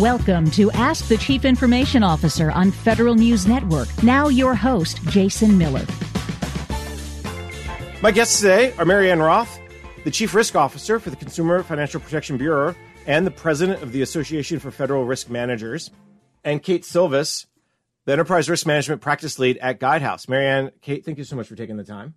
Welcome to Ask the Chief Information Officer on Federal News Network. Now, your host, Jason Miller. My guests today are Marianne Roth, the Chief Risk Officer for the Consumer Financial Protection Bureau and the President of the Association for Federal Risk Managers, and Kate Silvis, the Enterprise Risk Management Practice Lead at Guidehouse. Marianne, Kate, thank you so much for taking the time.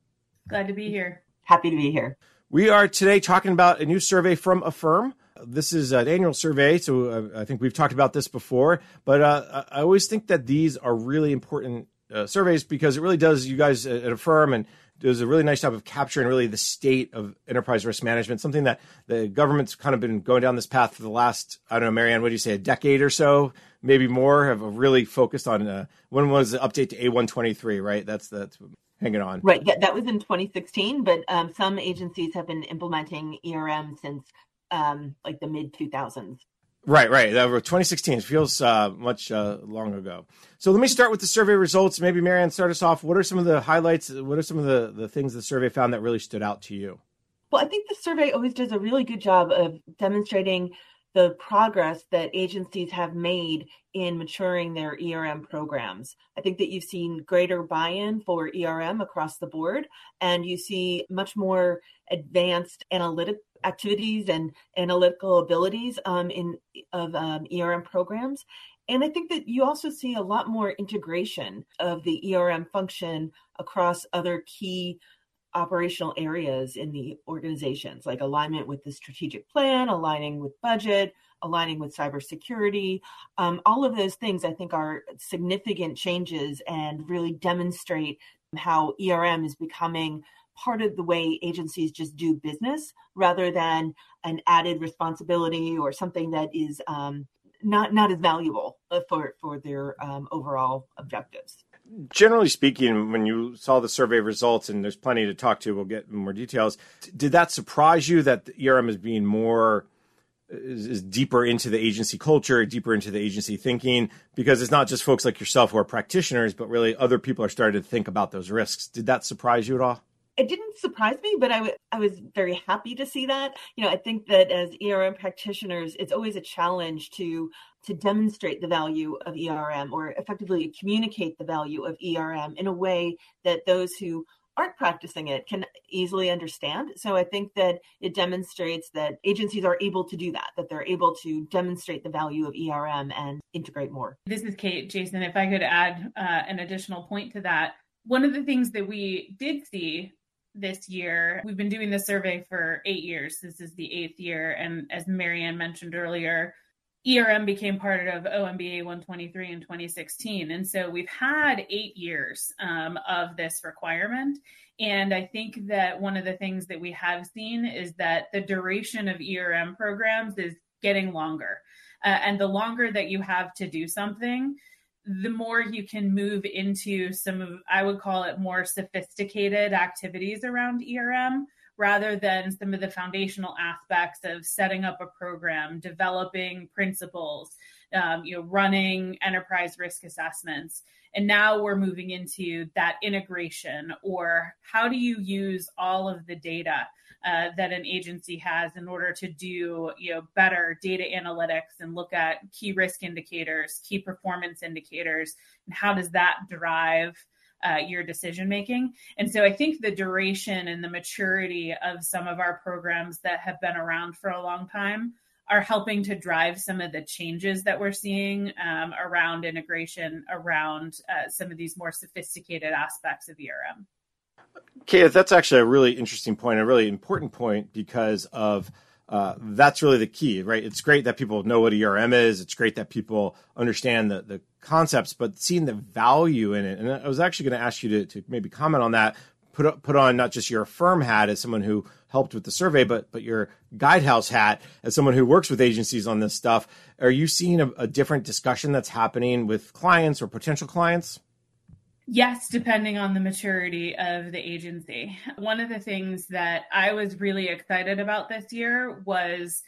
Glad to be here. Happy to be here. We are today talking about a new survey from AFERM. This is an annual survey, so uh, I think we've talked about this before, but uh, I always think that these are really important uh, surveys because it really does, you guys at AFERM and does a really nice job of capturing really the state of enterprise risk management, something that the government's kind of been going down this path for the last, I don't know, Marianne, what do you say, a decade or so, maybe more, have really focused on uh, when was the update to A123, right? That's that's hanging on. Right. Yeah, that was in 2016, but um, some agencies have been implementing ERM since um, like the mid 2000s. Right, right. That 2016 feels uh, much uh, long ago. So let me start with the survey results. Maybe Marianne, start us off. What are some of the highlights? What are some of the, the things the survey found that really stood out to you? Well, I think the survey always does a really good job of demonstrating the progress that agencies have made in maturing their ERM programs. I think that you've seen greater buy in for ERM across the board, and you see much more advanced analytic activities and analytical abilities um, in of um, ERM programs. And I think that you also see a lot more integration of the ERM function across other key operational areas in the organizations, like alignment with the strategic plan, aligning with budget, aligning with cybersecurity. Um, all of those things, I think, are significant changes and really demonstrate how ERM is becoming part of the way agencies just do business rather than an added responsibility or something that is um, not not as valuable for for their um, overall objectives generally speaking, when you saw the survey results, and there's plenty to talk to, we'll get more details. Did that surprise you that ERM is being more is, is, deeper into the agency culture, deeper into the agency thinking? Because it's not just folks like yourself who are practitioners, but really other people are starting to think about those risks. Did that surprise you at all? It didn't surprise me, but I, w- I was very happy to see that. You know, I think that as ERM practitioners, it's always a challenge to to demonstrate the value of ERM or effectively communicate the value of ERM in a way that those who aren't practicing it can easily understand. So I think that it demonstrates that agencies are able to do that, that they're able to demonstrate the value of ERM and integrate more. This is Kate, Jason. If I could add uh, an additional point to that, one of the things that we did see this year. We've been doing the survey for eight years. This is the eighth year. And as Marianne mentioned earlier, ERM became part of OMB A123 in 2016. And so we've had eight years um, of this requirement. And I think that one of the things that we have seen is that the duration of ERM programs is getting longer. Uh, and the longer that you have to do something, the more you can move into some of, I would call it more sophisticated activities around ERM rather than some of the foundational aspects of setting up a program, developing principles, um, you know, running enterprise risk assessments. And now we're moving into that integration or how do you use all of the data uh, that an agency has in order to do you know better data analytics and look at key risk indicators, key performance indicators, and how does that drive uh, your decision making. And so I think the duration and the maturity of some of our programs that have been around for a long time are helping to drive some of the changes that we're seeing um, around integration, around uh, some of these more sophisticated aspects of ERM. Okay, that's actually a really interesting point, a really important point because of uh, that's really the key, right? It's great that people know what ERM is. It's great that people understand the, the concepts, but seeing the value in it. And I was actually going to ask you to, to maybe comment on that. Put put on not just your firm hat as someone who helped with the survey, but but your guidehouse hat as someone who works with agencies on this stuff. Are you seeing a, a different discussion that's happening with clients or potential clients? Yes, depending on the maturity of the agency. One of the things that I was really excited about this year was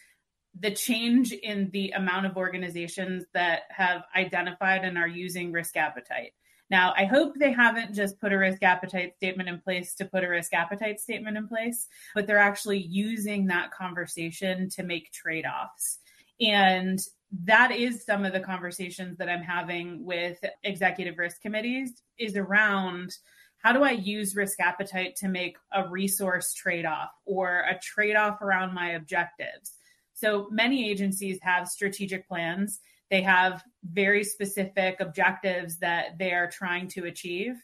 the change in the amount of organizations that have identified and are using risk appetite. Now, I hope they haven't just put a risk appetite statement in place to put a risk appetite statement in place, but they're actually using that conversation to make trade offs. And that is some of the conversations that I'm having with executive risk committees is around how do I use risk appetite to make a resource trade off or a trade off around my objectives? So many agencies have strategic plans. They have very specific objectives that they are trying to achieve.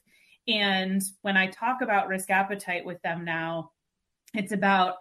And when I talk about risk appetite with them now, it's about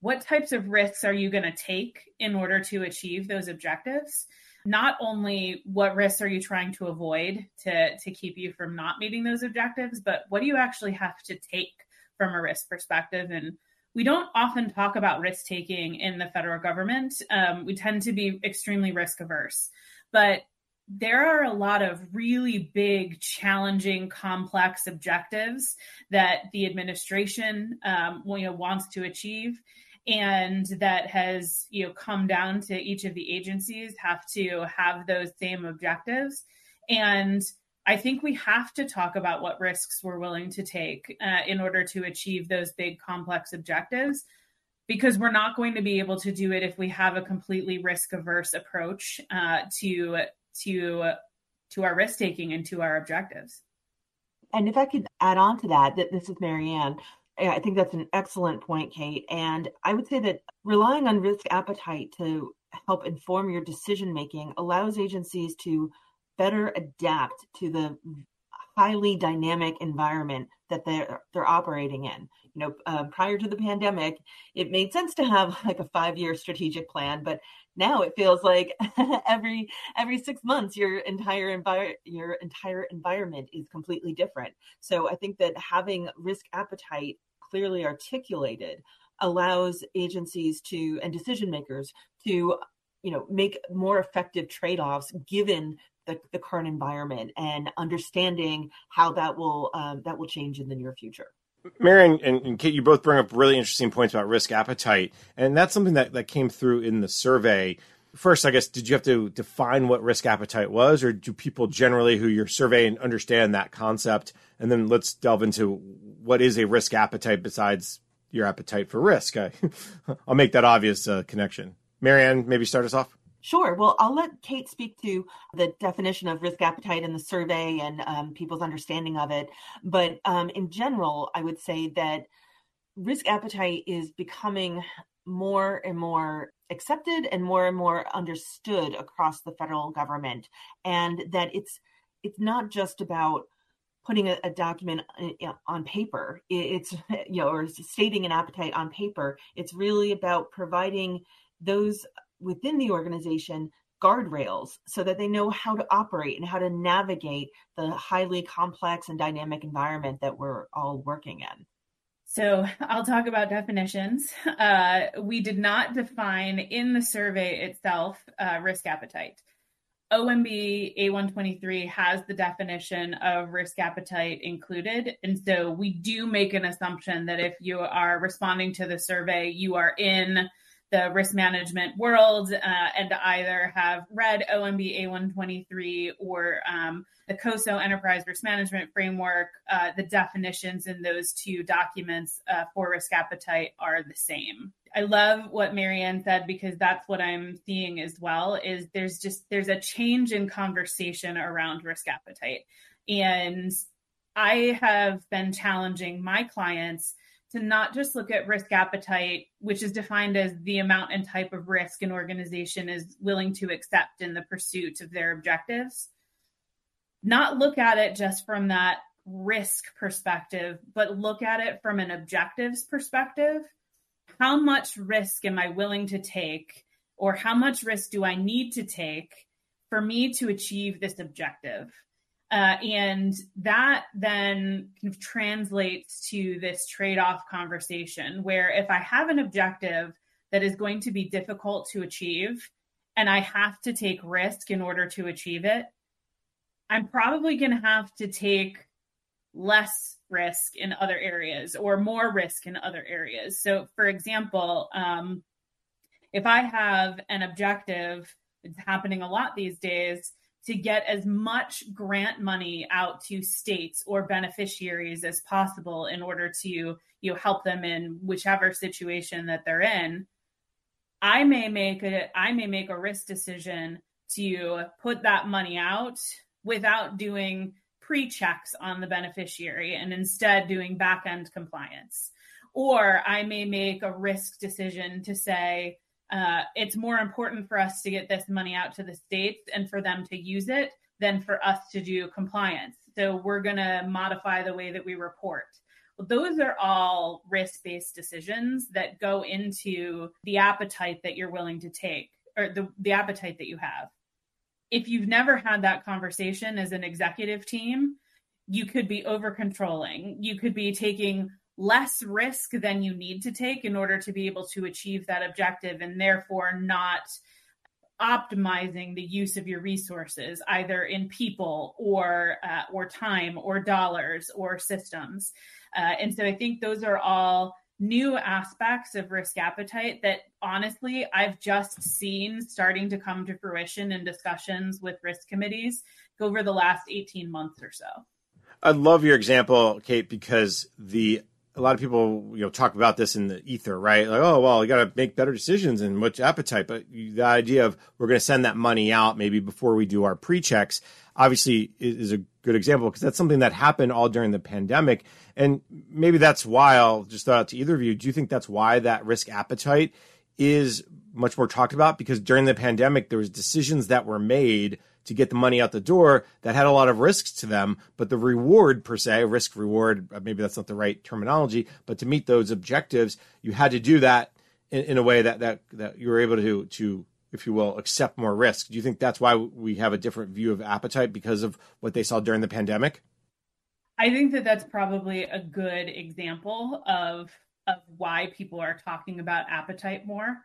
what types of risks are you going to take in order to achieve those objectives? Not only what risks are you trying to avoid to, to keep you from not meeting those objectives, but what do you actually have to take from a risk perspective? And we don't often talk about risk taking in the federal government. Um, we tend to be extremely risk averse. But there are a lot of really big, challenging, complex objectives that the administration um, you know, wants to achieve and that has you know come down to each of the agencies have to have those same objectives. And i think we have to talk about what risks we're willing to take uh, in order to achieve those big complex objectives because we're not going to be able to do it if we have a completely risk averse approach uh, to to to our risk taking and to our objectives. And if i could add on to that that this is marianne I think that's an excellent point, Kate. And I would say that relying on risk appetite to help inform your decision making allows agencies to better adapt to the highly dynamic environment that they're they're operating in. You know, uh, prior to the pandemic, it made sense to have like a five year strategic plan, but now it feels like every every six months your entire envir- your entire environment is completely different. So I think that having risk appetite clearly articulated allows agencies to and decision makers to you know make more effective trade-offs given the, the current environment and understanding how that will um, that will change in the near future Marianne and, and, Kate, you both bring up really interesting points about risk appetite, and that's something that, that came through in the survey. First, I guess, did you have to define what risk appetite was, or do people generally who you're surveying understand that concept? And then let's delve into what is a risk appetite besides your appetite for risk. I, will make that obvious uh, connection. Marianne, maybe start us off. Sure. Well, I'll let Kate speak to the definition of risk appetite in the survey and um, people's understanding of it. But um, in general, I would say that risk appetite is becoming more and more accepted and more and more understood across the federal government, and that it's it's not just about putting a, a, document uh, on paper it's you know or stating an appetite on paper it's really about providing those within the organization guardrails so that they know how to operate and how to navigate the highly complex and dynamic environment that we're all working in so I'll talk about definitions. Uh, we did not define in the survey itself uh, risk appetite. OMB A123 has the definition of risk appetite included. And so we do make an assumption that if you are responding to the survey, you are in the risk management world uh, and either have read OMB A123 or um, the COSO Enterprise Risk Management Framework. Uh, the definitions in those two documents uh, for risk appetite are the same. I love what Marianne said because that's what I'm seeing as well is there's just there's a change in conversation around risk appetite. And I have been challenging my clients to not just look at risk appetite, which is defined as the amount and type of risk an organization is willing to accept in the pursuit of their objectives. Not look at it just from that risk perspective, but look at it from an objectives perspective how much risk am I willing to take, or how much risk do I need to take for me to achieve this objective? Uh, and that then kind of translates to this trade off conversation where if I have an objective that is going to be difficult to achieve and I have to take risk in order to achieve it, I'm probably going to have to take less risk in other areas or more risk in other areas. So, for example, um, if I have an objective, it's happening a lot these days, to get as much grant money out to states or beneficiaries as possible in order to you know help them in whichever situation that they're in I may make a I may make a risk decision to put that money out without doing pre-checks on the beneficiary and instead doing back-end compliance. Or I may make a risk decision to say uh, it's more important for us to get this money out to the states and for them to use it than for us to do compliance. So we're going to modify the way that we report. Well, those are all risk based decisions that go into the appetite that you're willing to take or the, the appetite that you have. If you've never had that conversation as an executive team, you could be over controlling. You could be taking less risk than you need to take in order to be able to achieve that objective and therefore not optimizing the use of your resources either in people or uh, or time or dollars or systems. Uh, and so i think those are all new aspects of risk appetite that honestly i've just seen starting to come to fruition in discussions with risk committees over the last 18 months or so. I love your example, Kate, because the a lot of people you know talk about this in the ether, right? Like, oh well, you got to make better decisions and much appetite. But the idea of we're going to send that money out maybe before we do our pre-checks, obviously is a good example because that's something that happened all during the pandemic, and maybe that's why I'll just throw out to either of you. Do you think that's why that risk appetite is much more talked about? Because during the pandemic, there was decisions that were made to get the money out the door that had a lot of risks to them. But the reward, per se, risk reward, uh, maybe that's not the right terminology, but to meet those objectives, you had to do that in, in a way that, that, that you were able to, to, if you will, accept more risk. Do you think that's why we have a different view of appetite because of what they saw during the pandemic? I think that that's probably a good example of of why people are talking about appetite more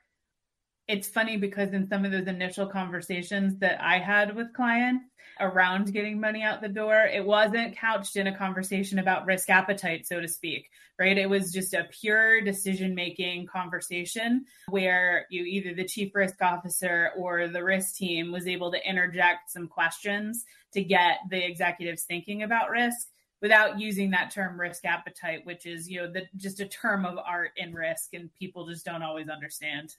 it's funny because in some of those initial conversations that I had with clients around getting money out the door, it wasn't couched in a conversation about risk appetite, so to speak, right? It was just a pure decision making conversation where you either the chief risk officer or the risk team was able to interject some questions to get the executives thinking about risk without using that term risk appetite which is you know the, just a term of art in risk and people just don't always understand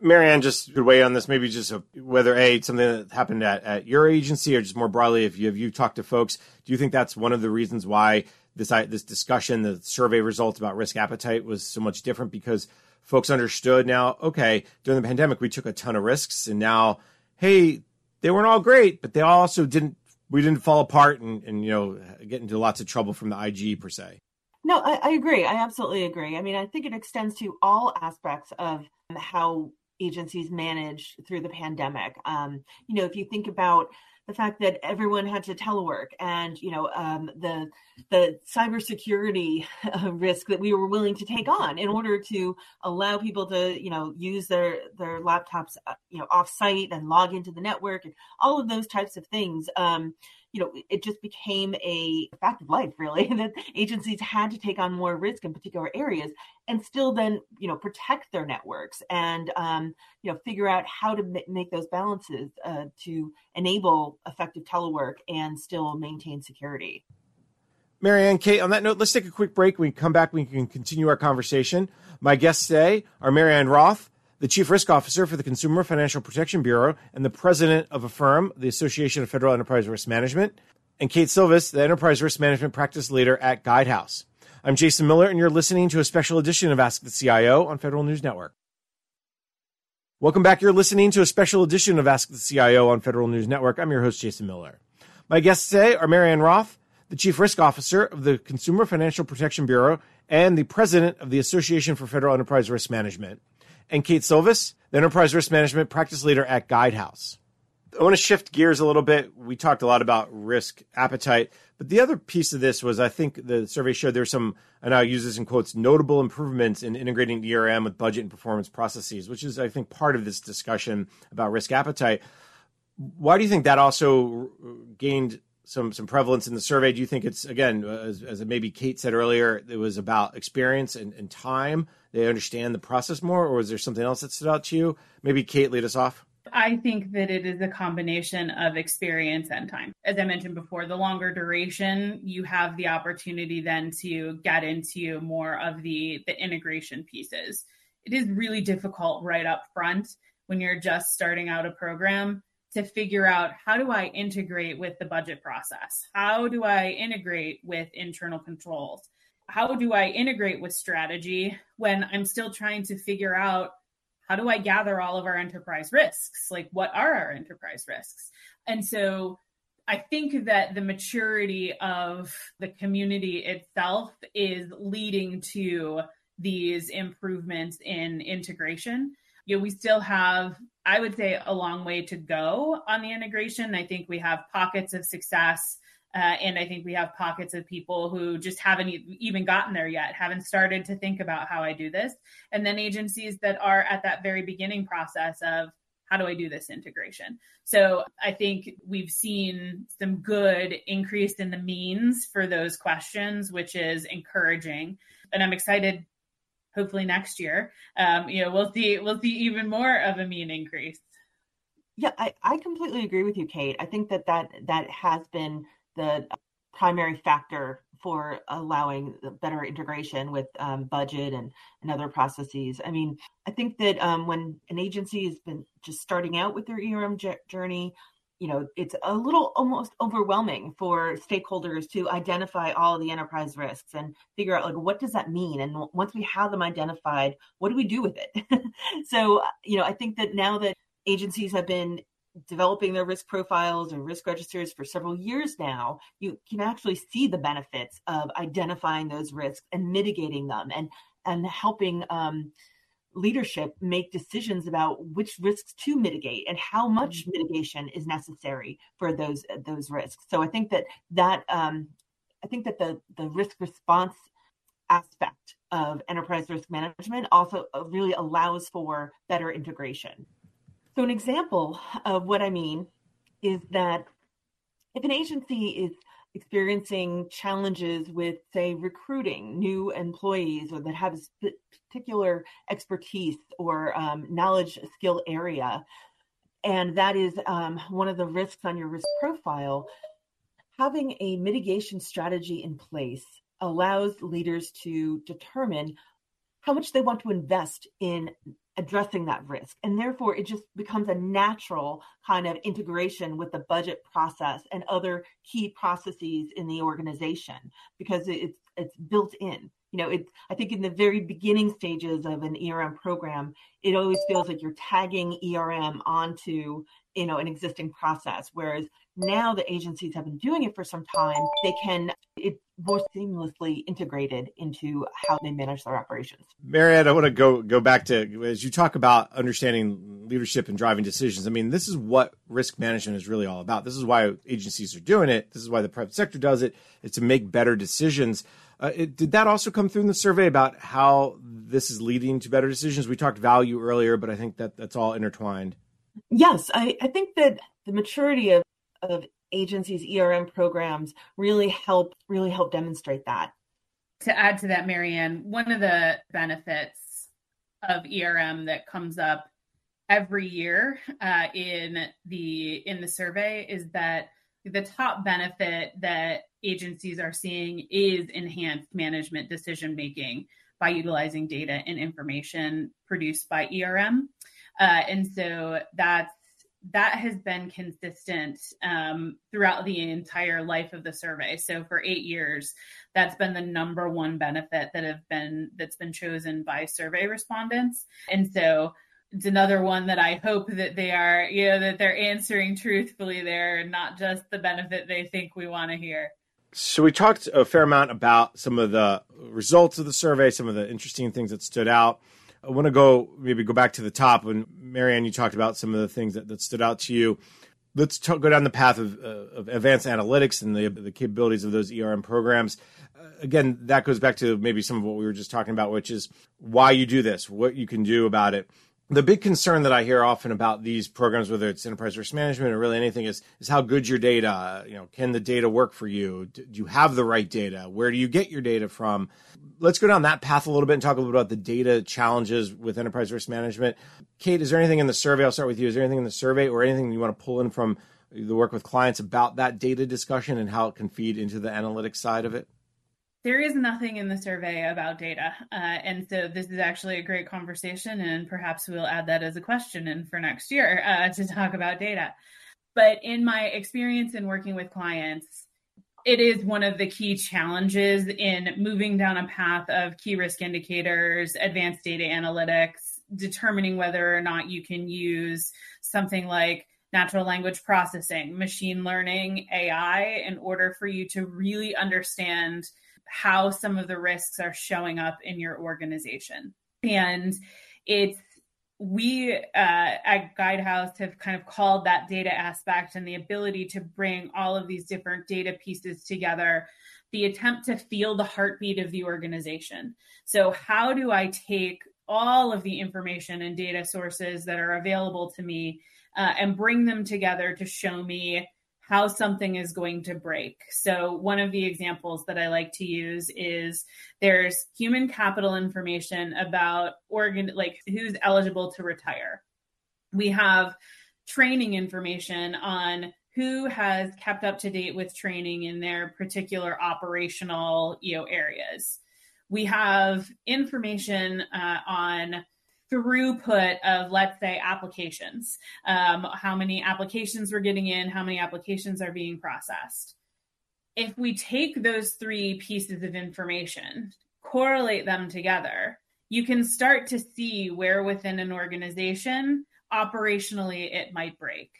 Marianne just could weigh on this, maybe just a, whether a something that happened at, at your agency or just more broadly, if you have you talked to folks, do you think that's one of the reasons why this this discussion, the survey results about risk appetite was so much different because folks understood now, okay, during the pandemic we took a ton of risks, and now, hey, they weren't all great, but they also didn't we didn't fall apart and, and you know get into lots of trouble from the IG per se. No, I, I agree. I absolutely agree. I mean, I think it extends to all aspects of how agencies managed through the pandemic. Um, you know, if you think about the fact that everyone had to telework and you know um, the the cybersecurity risk that we were willing to take on in order to allow people to you know use their their laptops uh, you know off site and log into the network and all of those types of things um, you know, it just became a fact of life, really, that agencies had to take on more risk in particular areas and still then, you know, protect their networks and, um, you know, figure out how to m- make those balances uh, to enable effective telework and still maintain security. Marianne, Kate, on that note, let's take a quick break. When we come back, we can continue our conversation. My guests today are Marianne Roth, the Chief Risk Officer for the Consumer Financial Protection Bureau and the President of AFERM, the Association of Federal Enterprise Risk Management, and Kate Silvis, the Enterprise Risk Management Practice Leader at Guidehouse. I'm Jason Miller, and you're listening to a special edition of Ask the CIO on Federal News Network. Welcome back. You're listening to a special edition of Ask the CIO on Federal News Network. I'm your host, Jason Miller. My guests today are Marianne Roth, the Chief Risk Officer of the Consumer Financial Protection Bureau and the President of the Association for Federal Enterprise Risk Management and Kate Silvis, the Enterprise Risk Management Practice Leader at Guidehouse. I want to shift gears a little bit. We talked a lot about risk appetite, but the other piece of this was I think the survey showed there's some, and I'll use this in quotes, notable improvements in integrating ERM with budget and performance processes, which is, I think, part of this discussion about risk appetite. Why do you think that also gained some some prevalence in the survey? Do you think it's again, uh, as, as maybe Kate said earlier, it was about experience and, and time? They understand the process more, or is there something else that stood out to you? Maybe Kate lead us off. I think that it is a combination of experience and time. As I mentioned before, the longer duration, you have the opportunity then to get into more of the the integration pieces it is really difficult right up front when you're just starting out a program to figure out how do I integrate with the budget process? How do I integrate with internal controls? How do I integrate with strategy when I'm still trying to figure out how do I gather all of our enterprise risks? Like, what are our enterprise risks? And so I think that the maturity of the community itself is leading to these improvements in integration. You know, we still have, I would say, a long way to go on the integration. I think we have pockets of success. Uh, and I think we have pockets of people who just haven't even gotten there yet, haven't started to think about how I do this. And then agencies that are at that very beginning process of how do I do this integration? So I think we've seen some good increase in the means for those questions, which is encouraging. And I'm excited. Hopefully next year, um, you know, we'll see we'll see even more of a mean increase. Yeah, I, I completely agree with you, Kate. I think that that that has been the primary factor for allowing better integration with um, budget and, and other processes. I mean, I think that um, when an agency has been just starting out with their ERM j- journey, you know, it's a little almost overwhelming for stakeholders to identify all the enterprise risks and figure out like what does that mean. And once we have them identified, what do we do with it? so, you know, I think that now that agencies have been developing their risk profiles and risk registers for several years now, you can actually see the benefits of identifying those risks and mitigating them and and helping um, leadership make decisions about which risks to mitigate and how much mm-hmm. mitigation is necessary for those those risks. So I think that that um, I think that the the risk response aspect of enterprise risk management also uh, really allows for better integration. So, an example of what I mean is that if an agency is experiencing challenges with, say, recruiting new employees or that have a particular expertise or um, knowledge skill area, and that is um, one of the risks on your risk profile, having a mitigation strategy in place allows leaders to determine how much they want to invest in addressing that risk. And therefore, it just becomes a natural kind of integration with the budget process and other key processes in the organization because it's it's built in. You know, it's I think in the very beginning stages of an ERM program, it always feels like you're tagging ERM onto you know an existing process whereas now the agencies have been doing it for some time they can it more seamlessly integrated into how they manage their operations. Marianne i want to go go back to as you talk about understanding leadership and driving decisions i mean this is what risk management is really all about. This is why agencies are doing it. This is why the private sector does it. It's to make better decisions uh, it, did that also come through in the survey about how this is leading to better decisions we talked value earlier but i think that that's all intertwined Yes, I, I think that the maturity of, of agencies' ERM programs really help really help demonstrate that. To add to that, Marianne, one of the benefits of ERM that comes up every year uh, in the in the survey is that the top benefit that agencies are seeing is enhanced management decision making by utilizing data and information produced by ERM. Uh, and so that's that has been consistent um, throughout the entire life of the survey. So for eight years, that's been the number one benefit that have been that's been chosen by survey respondents. And so it's another one that I hope that they are, you know, that they're answering truthfully there and not just the benefit they think we want to hear. So we talked a fair amount about some of the results of the survey, some of the interesting things that stood out. I want to go maybe go back to the top when Marianne, you talked about some of the things that, that stood out to you. Let's go down the path of, uh, of advanced analytics and the, the capabilities of those ERM programs. Uh, again, that goes back to maybe some of what we were just talking about, which is why you do this, what you can do about it the big concern that I hear often about these programs, whether it's enterprise risk management or really anything, is is how good your data. You know, can the data work for you? Do you have the right data? Where do you get your data from? Let's go down that path a little bit and talk a little bit about the data challenges with enterprise risk management. Kate, is there anything in the survey? I'll start with you. Is there anything in the survey or anything you want to pull in from the work with clients about that data discussion and how it can feed into the analytics side of it? There is nothing in the survey about data. Uh, and so this is actually a great conversation, and perhaps we'll add that as a question in for next year uh, to talk about data. But in my experience in working with clients, it is one of the key challenges in moving down a path of key risk indicators, advanced data analytics, determining whether or not you can use something like natural language processing, machine learning, AI in order for you to really understand how some of the risks are showing up in your organization. And it's we uh, at Guidehouse have kind of called that data aspect and the ability to bring all of these different data pieces together the attempt to feel the heartbeat of the organization. So, how do I take all of the information and data sources that are available to me uh, and bring them together to show me how something is going to break. So, one of the examples that I like to use is there's human capital information about organ, like who's eligible to retire. We have training information on who has kept up to date with training in their particular operational you know areas we have information uh, on throughput of let's say applications. Um, how many applications we're getting in how many applications are being processed. If we take those three pieces of information correlate them together you can start to see where within an organization operationally it might break.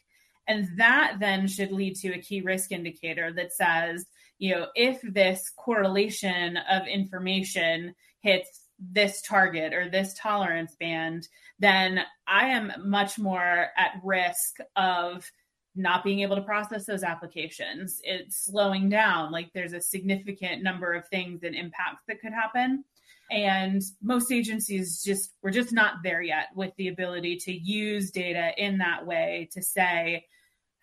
And that then should lead to a key risk indicator that says you know if this correlation of information hits this target or this tolerance band, then I am much more at risk of not being able to process those applications. It's slowing down. Like there's a significant number of things and impacts that could happen. And most agencies just, we're just not there yet with the ability to use data in that way to say,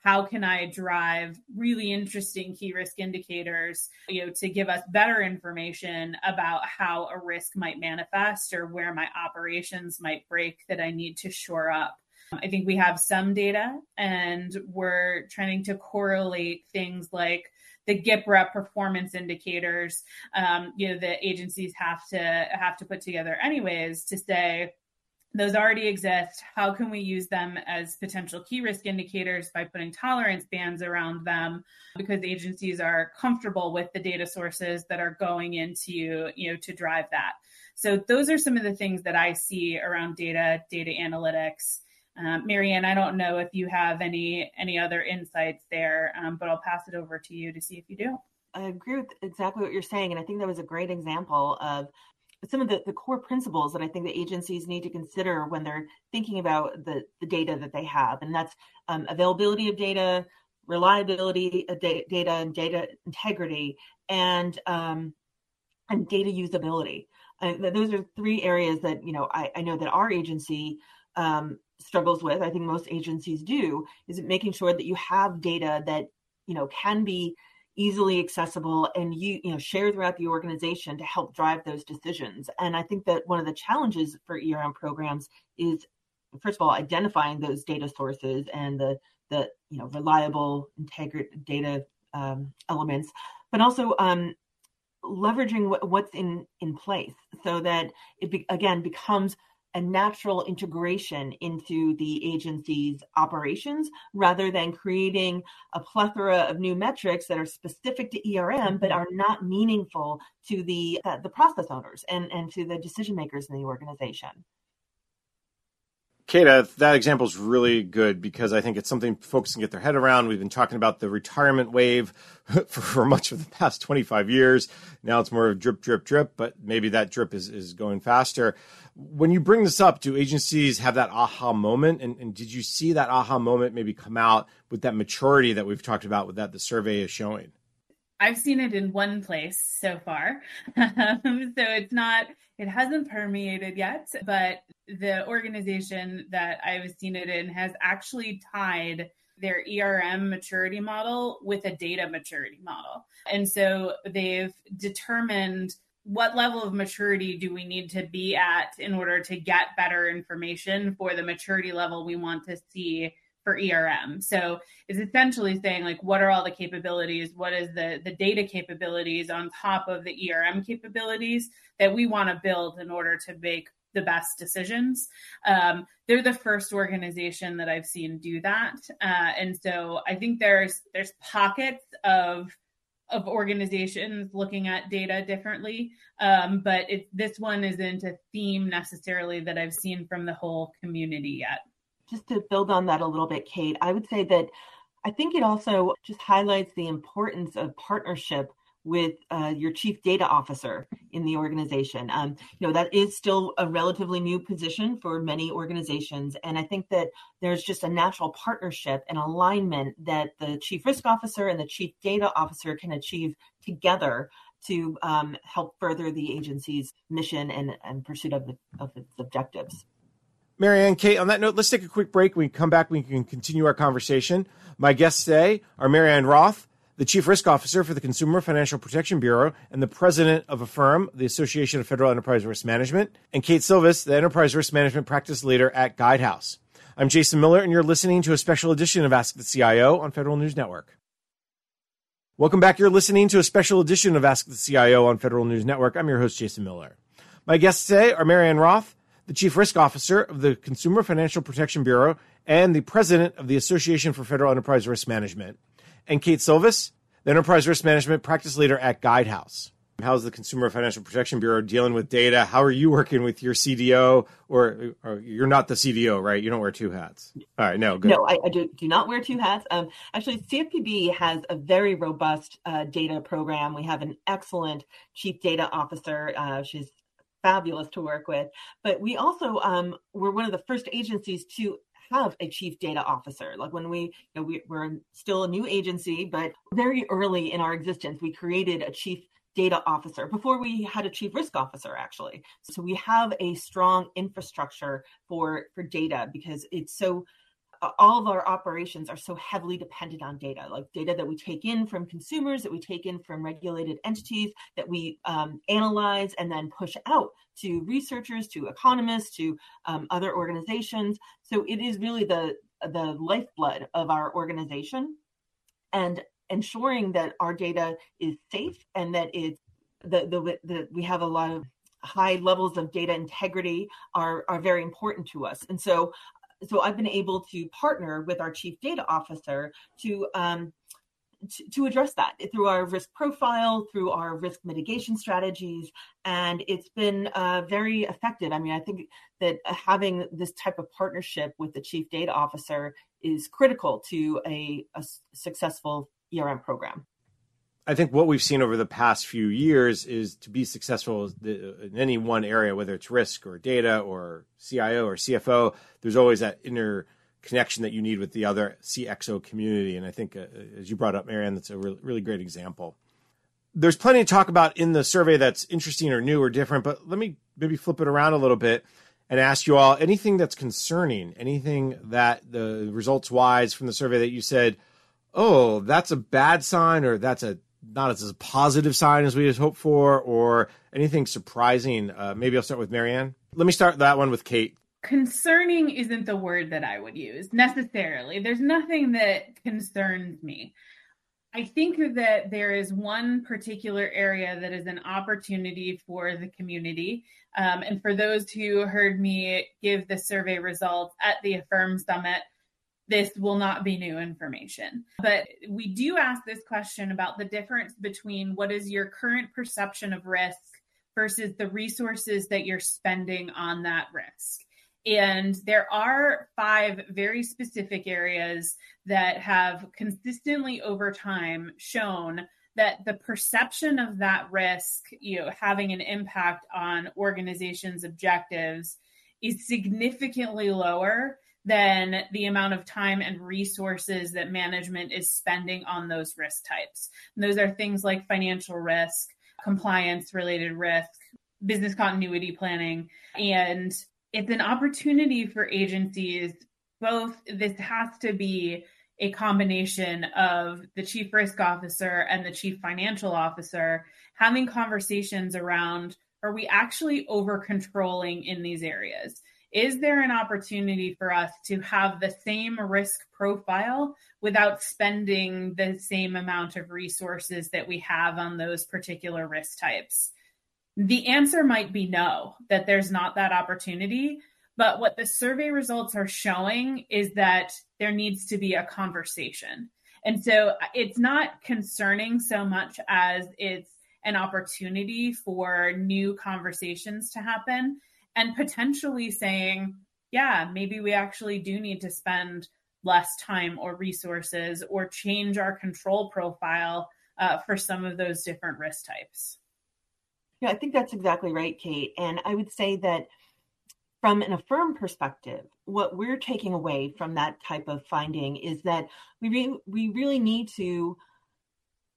how can I drive really interesting key risk indicators, you know, to give us better information about how a risk might manifest or where my operations might break that I need to shore up. I think we have some data and we're trying to correlate things like the GPRA performance indicators, um, you know, the agencies have to have to put together anyways to say, those already exist. How can we use them as potential key risk indicators by putting tolerance bands around them because agencies are comfortable with the data sources that are going into, you know, to drive that. So those are some of the things that I see around data, data analytics. Um, Marianne, I don't know if you have any any other insights there, um, but I'll pass it over to you to see if you do. I agree with exactly what you're saying, and I think that was a great example of some of the, the core principles that I think the agencies need to consider when they're thinking about the, the data that they have. And that's um, availability of data, reliability of da- data, and data integrity, and um, and data usability. Uh, those are three areas that you know I, I know that our agency um, struggles with. I think most agencies do is making sure that you have data that you know can be easily accessible and you you know share throughout the organization to help drive those decisions. And i think that one of the challenges for erm programs is first of all identifying those data sources and the the you know reliable integrated data um, elements but also um, leveraging what, what's in in place so that it be, again becomes a natural integration into the agency's operations rather than creating a plethora of new metrics that are specific to ERM but mm-hmm. are not meaningful to the uh, the process owners and and to the decision makers in the organization. Kate, that example is really good because I think it's something folks can get their head around. We've been talking about the retirement wave for, much of the past 25 years. Now it's more of drip, drip, drip, but maybe that drip is, is going faster. When you bring this up, do agencies have that aha moment? And, and did you see that aha moment maybe come out with that maturity that we've talked about with that the survey is showing? I've seen it in one place so far. so it's not, it hasn't permeated yet, but the organization that I've seen it in has actually tied their ERM maturity model with a data maturity model. And so they've determined what level of maturity do we need to be at in order to get better information for the maturity level we want to see for ERM. So it's essentially saying like what are all the capabilities, what is the the data capabilities on top of the ERM capabilities that we want to build in order to make the best decisions. Um, they're the first organization that I've seen do that, uh, and so I think there's there's pockets of of organizations looking at data differently, um, but it, this one isn't a theme necessarily that I've seen from the whole community yet just to build on that a little bit, Kate, I would say that I think it also just highlights the importance of partnership with uh, your chief data officer in the organization. Um, you know, that is still a relatively new position for many organizations. And I think that there's just a natural partnership and alignment that the chief risk officer and the chief data officer can achieve together to um, help further the agency's mission and, and pursuit of, the, of its objectives. Marianne, Kate, on that note, let's take a quick break. When we come back, we can continue our conversation. My guests today are Marianne Roth, the Chief Risk Officer for the Consumer Financial Protection Bureau and the President of AFERM, the Association of Federal Enterprise Risk Management, and Kate Silvis, the Enterprise Risk Management Practice Leader at Guidehouse. I'm Jason Miller, and you're listening to a special edition of Ask the CIO on Federal News Network. Welcome back. You're listening to a special edition of Ask the CIO on Federal News Network. I'm your host, Jason Miller. My guests today are Marianne Roth, the Chief Risk Officer of the Consumer Financial Protection Bureau and the President of the Association for Federal Enterprise Risk Management, and Kate Silvis, the Enterprise Risk Management Practice Leader at Guidehouse. How's the Consumer Financial Protection Bureau dealing with data? How are you working with your CDO? Or, or you're not the CDO, right? You don't wear two hats. All right, no, good. No, I, I do, do, not wear two hats. Um, actually, CFPB has a very robust uh, data program. We have an excellent chief data officer. Uh, she's fabulous to work with. But we also um, were one of the first agencies to have a chief data officer. Like when we, you know, we, we're still a new agency, but very early in our existence, we created a chief data officer before we had a chief risk officer actually so we have a strong infrastructure for for data because it's so all of our operations are so heavily dependent on data, like data that we take in from consumers, that we take in from regulated entities, that we um, analyze and then push out to researchers, to economists, to um, other organizations. So it is really the the lifeblood of our organization, and ensuring that our data is safe and that it's the, the, the we have a lot of high levels of data integrity are are very important to us. And so so I've been able to partner with our chief data officer to um, to, to address that through our risk profile, through our risk mitigation strategies, and it's been uh, very effective. I mean, I think that having this type of partnership with the chief data officer is critical to a, a successful ERM program. I think what we've seen over the past few years is to be successful in any one area, whether it's risk or data or CIO or CFO, there's always that inner connection that you need with the other CXO community. And I think, uh, as you brought up, Marianne, that's a really, really great example. There's plenty to talk about in the survey that's interesting or new or different, but let me maybe flip it around a little bit and ask you all anything that's concerning, anything that the results wise from the survey that you said, oh, that's a bad sign or that's a not as a positive sign as we had hoped for, or anything surprising? Uh, maybe I'll start with Marianne. Let me start that one with Kate. Concerning isn't the word that I would use necessarily. There's nothing that concerns me. I think that there is one particular area that is an opportunity for the community. Um, and for those who heard me give the survey results at the AFERM Summit, this will not be new information. But we do ask this question about the difference between what is your current perception of risk versus the resources that you're spending on that risk. And there are five very specific areas that have consistently over time shown that the perception of that risk, you know, having an impact on organizations' objectives is significantly lower than the amount of time and resources that management is spending on those risk types. And those are things like financial risk, compliance related risk, business continuity planning. And it's an opportunity for agencies, both, this has to be a combination of the chief risk officer and the chief financial officer having conversations around are we actually over controlling in these areas? Is there an opportunity for us to have the same risk profile without spending the same amount of resources that we have on those particular risk types? The answer might be no, that there's not that opportunity. But what the survey results are showing is that there needs to be a conversation. And so it's not concerning so much as it's an opportunity for new conversations to happen and potentially saying, yeah, maybe we actually do need to spend less time or resources or change our control profile uh, for some of those different risk types. Yeah, I think that's exactly right, Kate. And I would say that from an AFERM perspective, what we're taking away from that type of finding is that we re- we really need to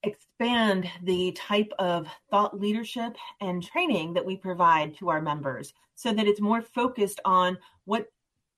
expand the type of thought leadership and training that we provide to our members so that it's more focused on what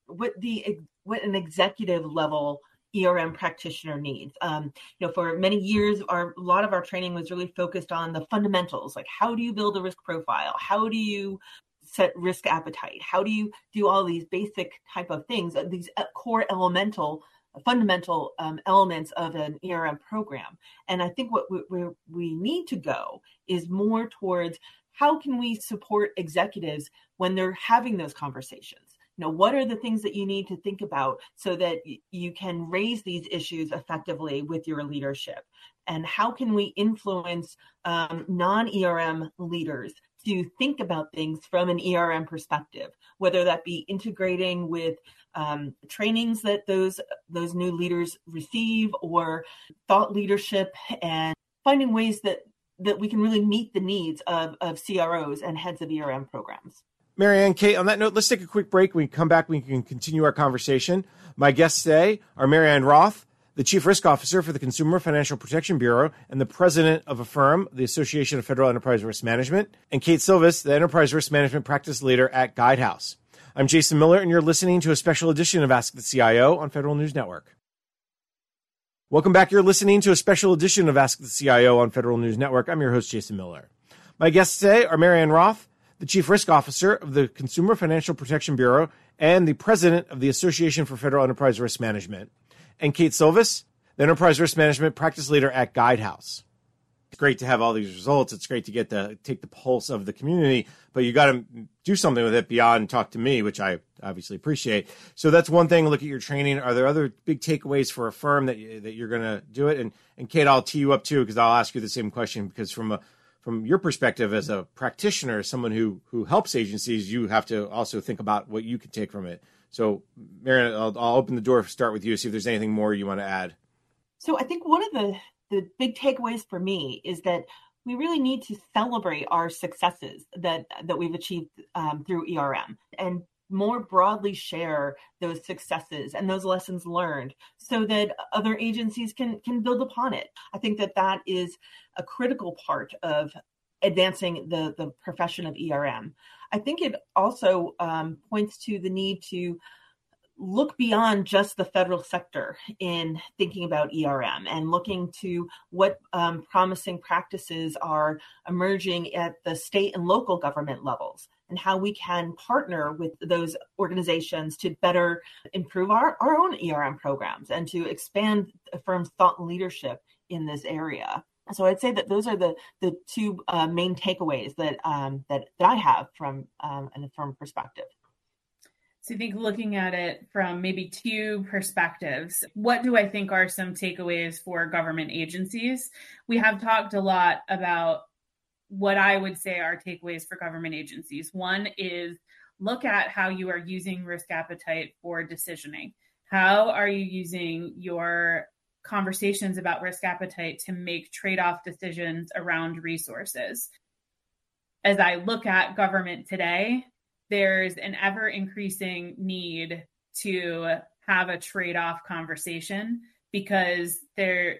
what the what an executive level ERM practitioner needs. Um, you know, for many years, our a lot of our training was really focused on the fundamentals, like how do you build a risk profile, how do you set risk appetite, how do you do all these basic type of things, uh, these uh, core elemental fundamental um, elements of an ERM program. And I think what we, we, we need to go is more towards how can we support executives when they're having those conversations? You know, what are the things that you need to think about so that you can raise these issues effectively with your leadership? And how can we influence um, non ERM leaders to think about things from an ERM perspective, whether that be integrating with um, trainings that those those new leaders receive, or thought leadership, and finding ways that that we can really meet the needs of, of CROs and heads of ERM programs. Marianne, Kate, on that note, let's take a quick break. When we come back, we can continue our conversation. My guests today are Marianne Roth, the Chief Risk Officer for the Consumer Financial Protection Bureau and the President of AFERM, the Association of Federal Enterprise Risk Management, and Kate Silvis, the Enterprise Risk Management Practice Leader at Guidehouse. I'm Jason Miller, and you're listening to a special edition of Ask the CIO on Federal News Network. Welcome back. You're listening to a special edition of Ask the CIO on Federal News Network. I'm your host, Jason Miller. My guests today are Marianne Roth, the Chief Risk Officer of the Consumer Financial Protection Bureau and the President of the Association for Federal Enterprise Risk Management, and Kate Silvis, the Enterprise Risk Management Practice Leader at Guidehouse. Great to have all these results. It's great to get to take the pulse of the community, but you got to do something with it beyond talk to me, which I obviously appreciate. So that's one thing. Look at your training. Are there other big takeaways for AFERM that you, that you're going to do it? And and Kate, I'll tee you up too because I'll ask you the same question because from a from your perspective as a practitioner, as someone who who helps agencies, you have to also think about what you can take from it. So, Marianne, I'll, I'll open the door. Start with you. See if there's anything more you want to add. So, I think one of the the big takeaways for me is that we really need to celebrate our successes that that we've achieved um, through ERM and more broadly share those successes and those lessons learned so that other agencies can can build upon it. I think that that is a critical part of advancing the the profession of erm i think it also um, points to the need to look beyond just the federal sector in thinking about ERM and looking to what um, promising practices are emerging at the state and local government levels and how we can partner with those organizations to better improve our, our own ERM programs and to expand the firm's thought leadership in this area. So I'd say that those are the the two uh, main takeaways that um, that that I have from um, an AFERM perspective. So I think looking at it from maybe two perspectives, what do I think are some takeaways for government agencies? We have talked a lot about what I would say are takeaways for government agencies. One is look at how you are using risk appetite for decisioning. How are you using your conversations about risk appetite to make trade off decisions around resources? As I look at government today, there's an ever increasing need to have a trade off conversation because there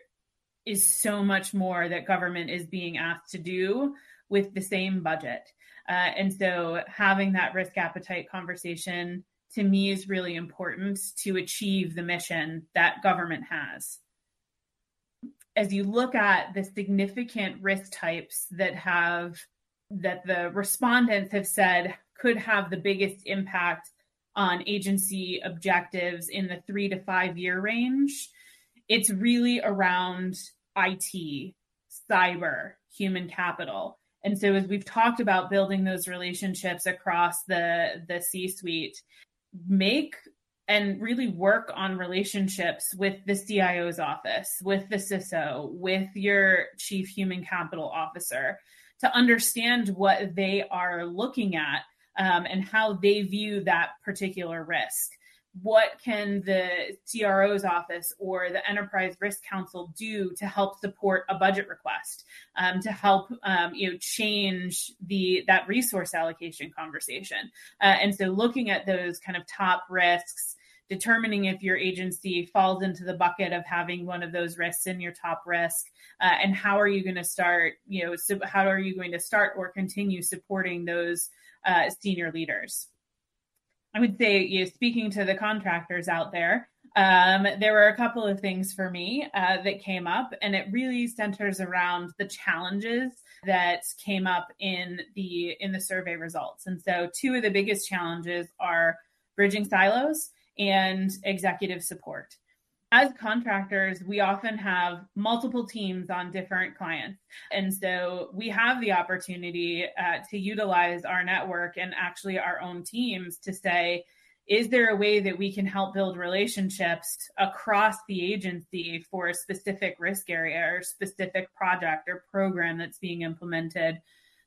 is so much more that government is being asked to do with the same budget. Uh, and so having that risk appetite conversation to me is really important to achieve the mission that government has. As you look at the significant risk types that have that the respondents have said could have the biggest impact on agency objectives in the three to five year range, it's really around IT, cyber, human capital. And so as we've talked about building those relationships across the the C-suite, make and really work on relationships with the CIO's office, with the CISO, with your chief human capital officer to understand what they are looking at um, and how they view that particular risk. What can the CRO's office or the Enterprise Risk Council do to help support a budget request, um, to help um, you know change the that resource allocation conversation? Uh, and so, looking at those kind of top risks, determining if your agency falls into the bucket of having one of those risks in your top risk uh, and how are you going to start you know so how are you going to start or continue supporting those uh, senior leaders. I would say, you know, speaking to the contractors out there, um, there were a couple of things for me uh, that came up, and it really centers around the challenges that came up in the in the survey results. And so, two of the biggest challenges are bridging silos and executive support as contractors, we often have multiple teams on different clients. And so we have the opportunity uh, to utilize our network and actually our own teams to say, is there a way that we can help build relationships across the agency for a specific risk area or specific project or program that's being implemented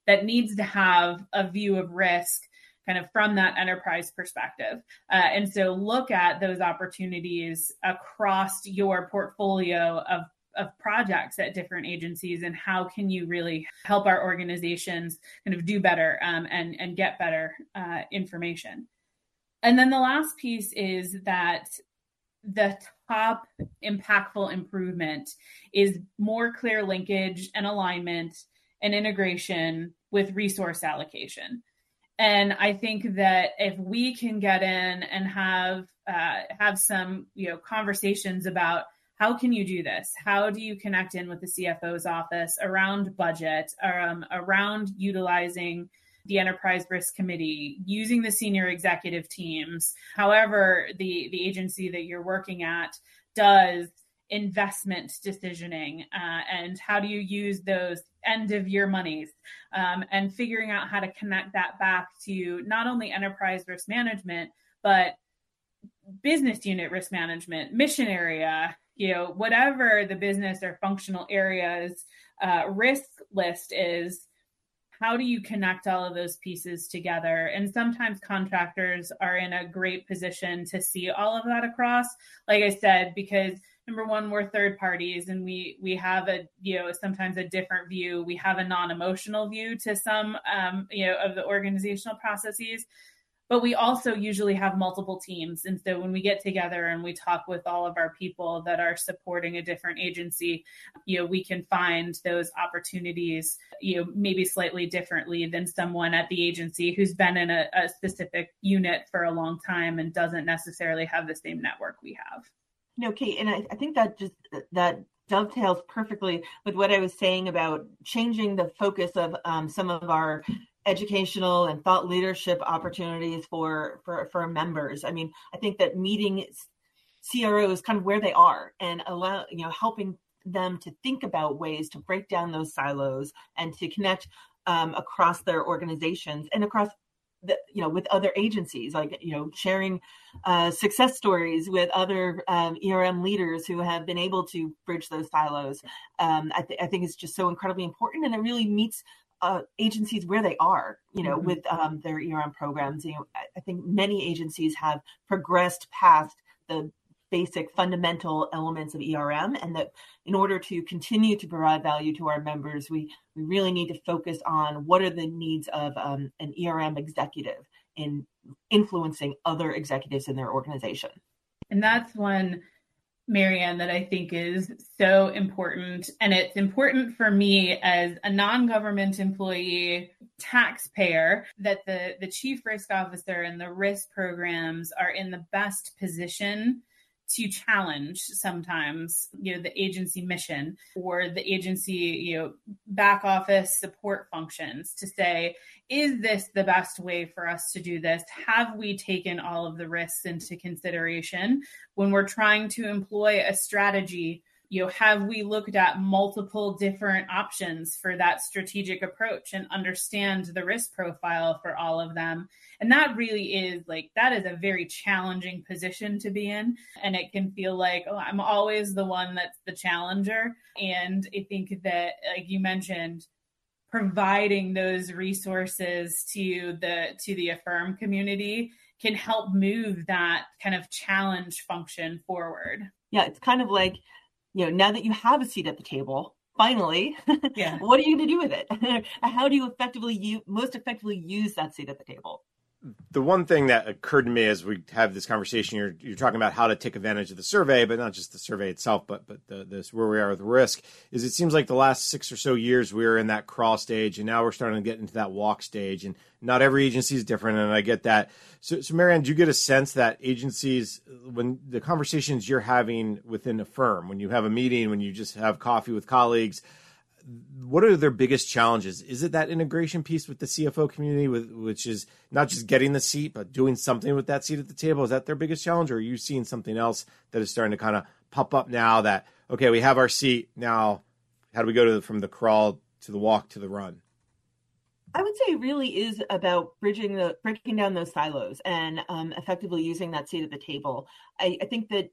that needs to have a view of risk kind of from that enterprise perspective. Uh, and so look at those opportunities across your portfolio of of projects at different agencies and how can you really help our organizations kind of do better um, and and get better uh, information and then the last piece is that the top impactful improvement is more clear linkage and alignment and integration with resource allocation and I think that if we can get in and have uh, have some you know conversations about how can you do this? How do you connect in with the CFO's office around budget, um, around utilizing the enterprise risk committee, using the senior executive teams, however the the agency that you're working at does investment decisioning uh, and how do you use those end of year monies um, and figuring out how to connect that back to not only enterprise risk management but business unit risk management mission area you know whatever the business or functional areas uh, risk list is how do you connect all of those pieces together? And sometimes contractors are in a great position to see all of that across like i said because number one we're third parties and we we have a you know sometimes a different view. We have a non-emotional view to some um, you know of the organizational processes but we also usually have multiple teams. And so when we get together and we talk with all of our people that are supporting a different agency you know we can find those opportunities you know maybe slightly differently than someone at the agency who's been in a, a specific unit for a long time and doesn't necessarily have the same network we have know, Kate, and I, I think that just that dovetails perfectly with what I was saying about changing the focus of um, some of our educational and thought leadership opportunities for, for for members. I mean, I think that meeting CROs kind of where they are and allow you know helping them to think about ways to break down those silos and to connect um, across their organizations and across the, you know with other agencies like you know sharing uh, success stories with other um, erm leaders who have been able to bridge those silos um, I, th- I, think it's just so incredibly important and it really meets uh, agencies where they are you know mm-hmm. with um, their erm programs you know I, I think many agencies have progressed past the basic fundamental elements of ERM, and that in order to continue to provide value to our members, we, we really need to focus on what are the needs of um, an ERM executive in influencing other executives in their organization. And that's one, Marianne, that I think is so important. And it's important for me as a non government employee taxpayer that the, the chief risk officer and the risk programs are in the best position to challenge sometimes you know the agency mission or the agency you know back office support functions to say is this the best way for us to do this? Have we taken all of the risks into consideration? When we're trying to employ a strategy you know have we looked at multiple different options for that strategic approach and understand the risk profile for all of them? And that really is like that is a very challenging position to be in. And it can feel like oh i'm always the one that's the challenger. And i think that like you mentioned providing those resources to the to the AFERM community can help move that kind of challenge function forward. Yeah it's kind of like you know, now that you have a seat at the table, finally, yeah. what are you going to do with it? How do you effectively you most effectively use that seat at the table? The one thing that occurred to me as we have this conversation, you're, you're talking about how to take advantage of the survey, but not just the survey itself, but but the, this where we are with risk. Is it seems like the last six or so years we were in that crawl stage, and now we're starting to get into that walk stage. And not every agency is different, and I get that. So, so Marianne, do you get a sense that agencies, when the conversations you're having within AFERM, when you have a meeting, when you just have coffee with colleagues, what are their biggest challenges? Is it that integration piece with the CFO community, with, which is not just getting the seat, but doing something with that seat at the table? Is that their biggest challenge, or are you seeing something else that is starting to kind of pop up now? That okay, we have our seat now. How do we go to the, from the crawl to the walk to the run? I would say it really is about bridging the breaking down those silos and um, effectively using that seat at the table. I, I think that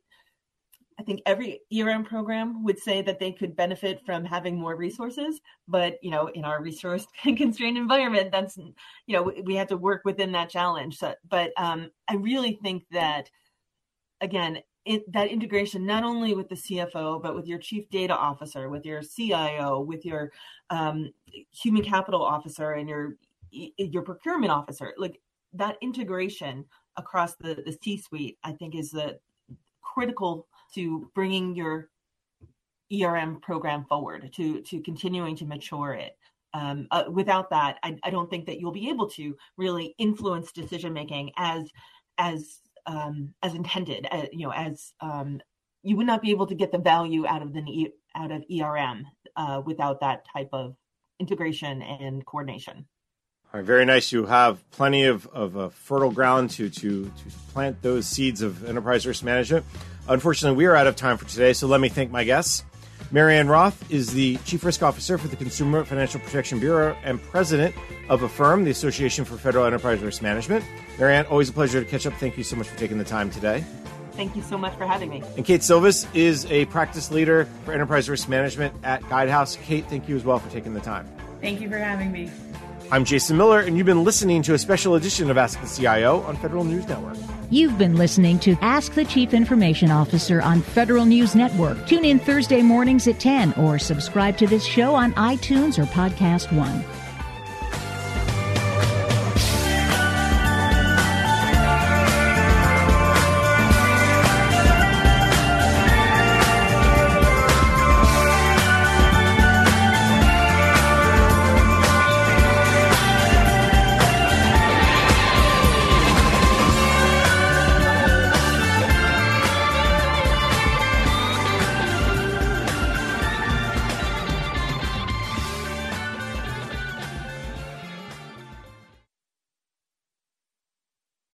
I think every ERM program would say that they could benefit from having more resources, but you know, in our resource constrained environment, that's you know, we have to work within that challenge. So, but um, I really think that again, it, that integration not only with the CFO, but with your chief data officer, with your CIO, with your um, human capital officer, and your your procurement officer, like that integration across the the C suite, I think is the critical to bringing your ERM program forward, to to continuing to mature it. Um, uh, without that, I, I, don't think that you'll be able to really influence decision making as as um, as intended. Uh, you know, as um, you would not be able to get the value out of the out of ERM uh, without that type of integration and coordination. All right, very nice. You have plenty of, of uh, fertile ground to, to, to plant those seeds of enterprise risk management. Unfortunately, we are out of time for today, so let me thank my guests. Marianne Roth is the Chief Risk Officer for the Consumer Financial Protection Bureau and President of AFERM, the Association for Federal Enterprise Risk Management. Marianne, always a pleasure to catch up. Thank you so much for taking the time today. Thank you so much for having me. And Kate Silvis is a practice leader for enterprise risk management at Guidehouse. Kate, thank you as well for taking the time. Thank you for having me. I'm Jason Miller, and you've been listening to a special edition of Ask the CIO on Federal News Network. You've been listening to Ask the Chief Information Officer on Federal News Network. Tune in Thursday mornings at 10 or subscribe to this show on iTunes or Podcast One.